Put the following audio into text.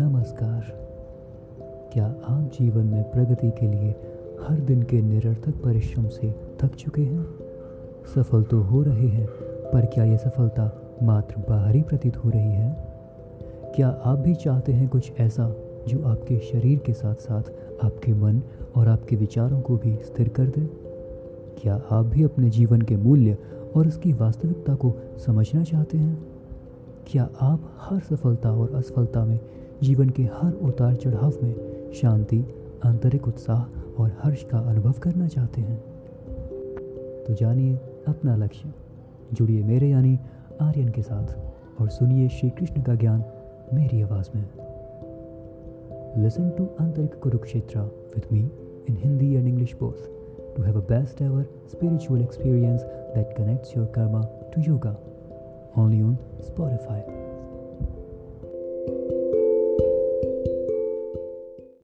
नमस्कार। क्या आप जीवन में प्रगति के लिए हर दिन के निरर्थक परिश्रम से थक चुके हैं? सफल तो हो रहे हैं, पर क्या ये सफलता मात्र बाहरी प्रतीत हो रही है? क्या आप भी चाहते हैं कुछ ऐसा जो आपके शरीर के साथ साथ आपके मन और आपके विचारों को भी स्थिर कर दे? क्या आप भी अपने जीवन के मूल्य और उसकी वास्तविकता को समझना चाहते हैं? क्या आप हर सफलता और असफलता में, जीवन के हर उतार चढ़ाव में शांति, आंतरिक उत्साह और हर्ष का अनुभव करना चाहते हैं? तो जानिए अपना लक्ष्य। जुड़िए मेरे यानी आर्यन के साथ और सुनिए श्री कृष्ण का ज्ञान मेरी आवाज़ में। Listen to Aantarik Kurukshetra with me in Hindi and English both to have a best ever spiritual experience that connects your karma to yoga. Only on Spotify.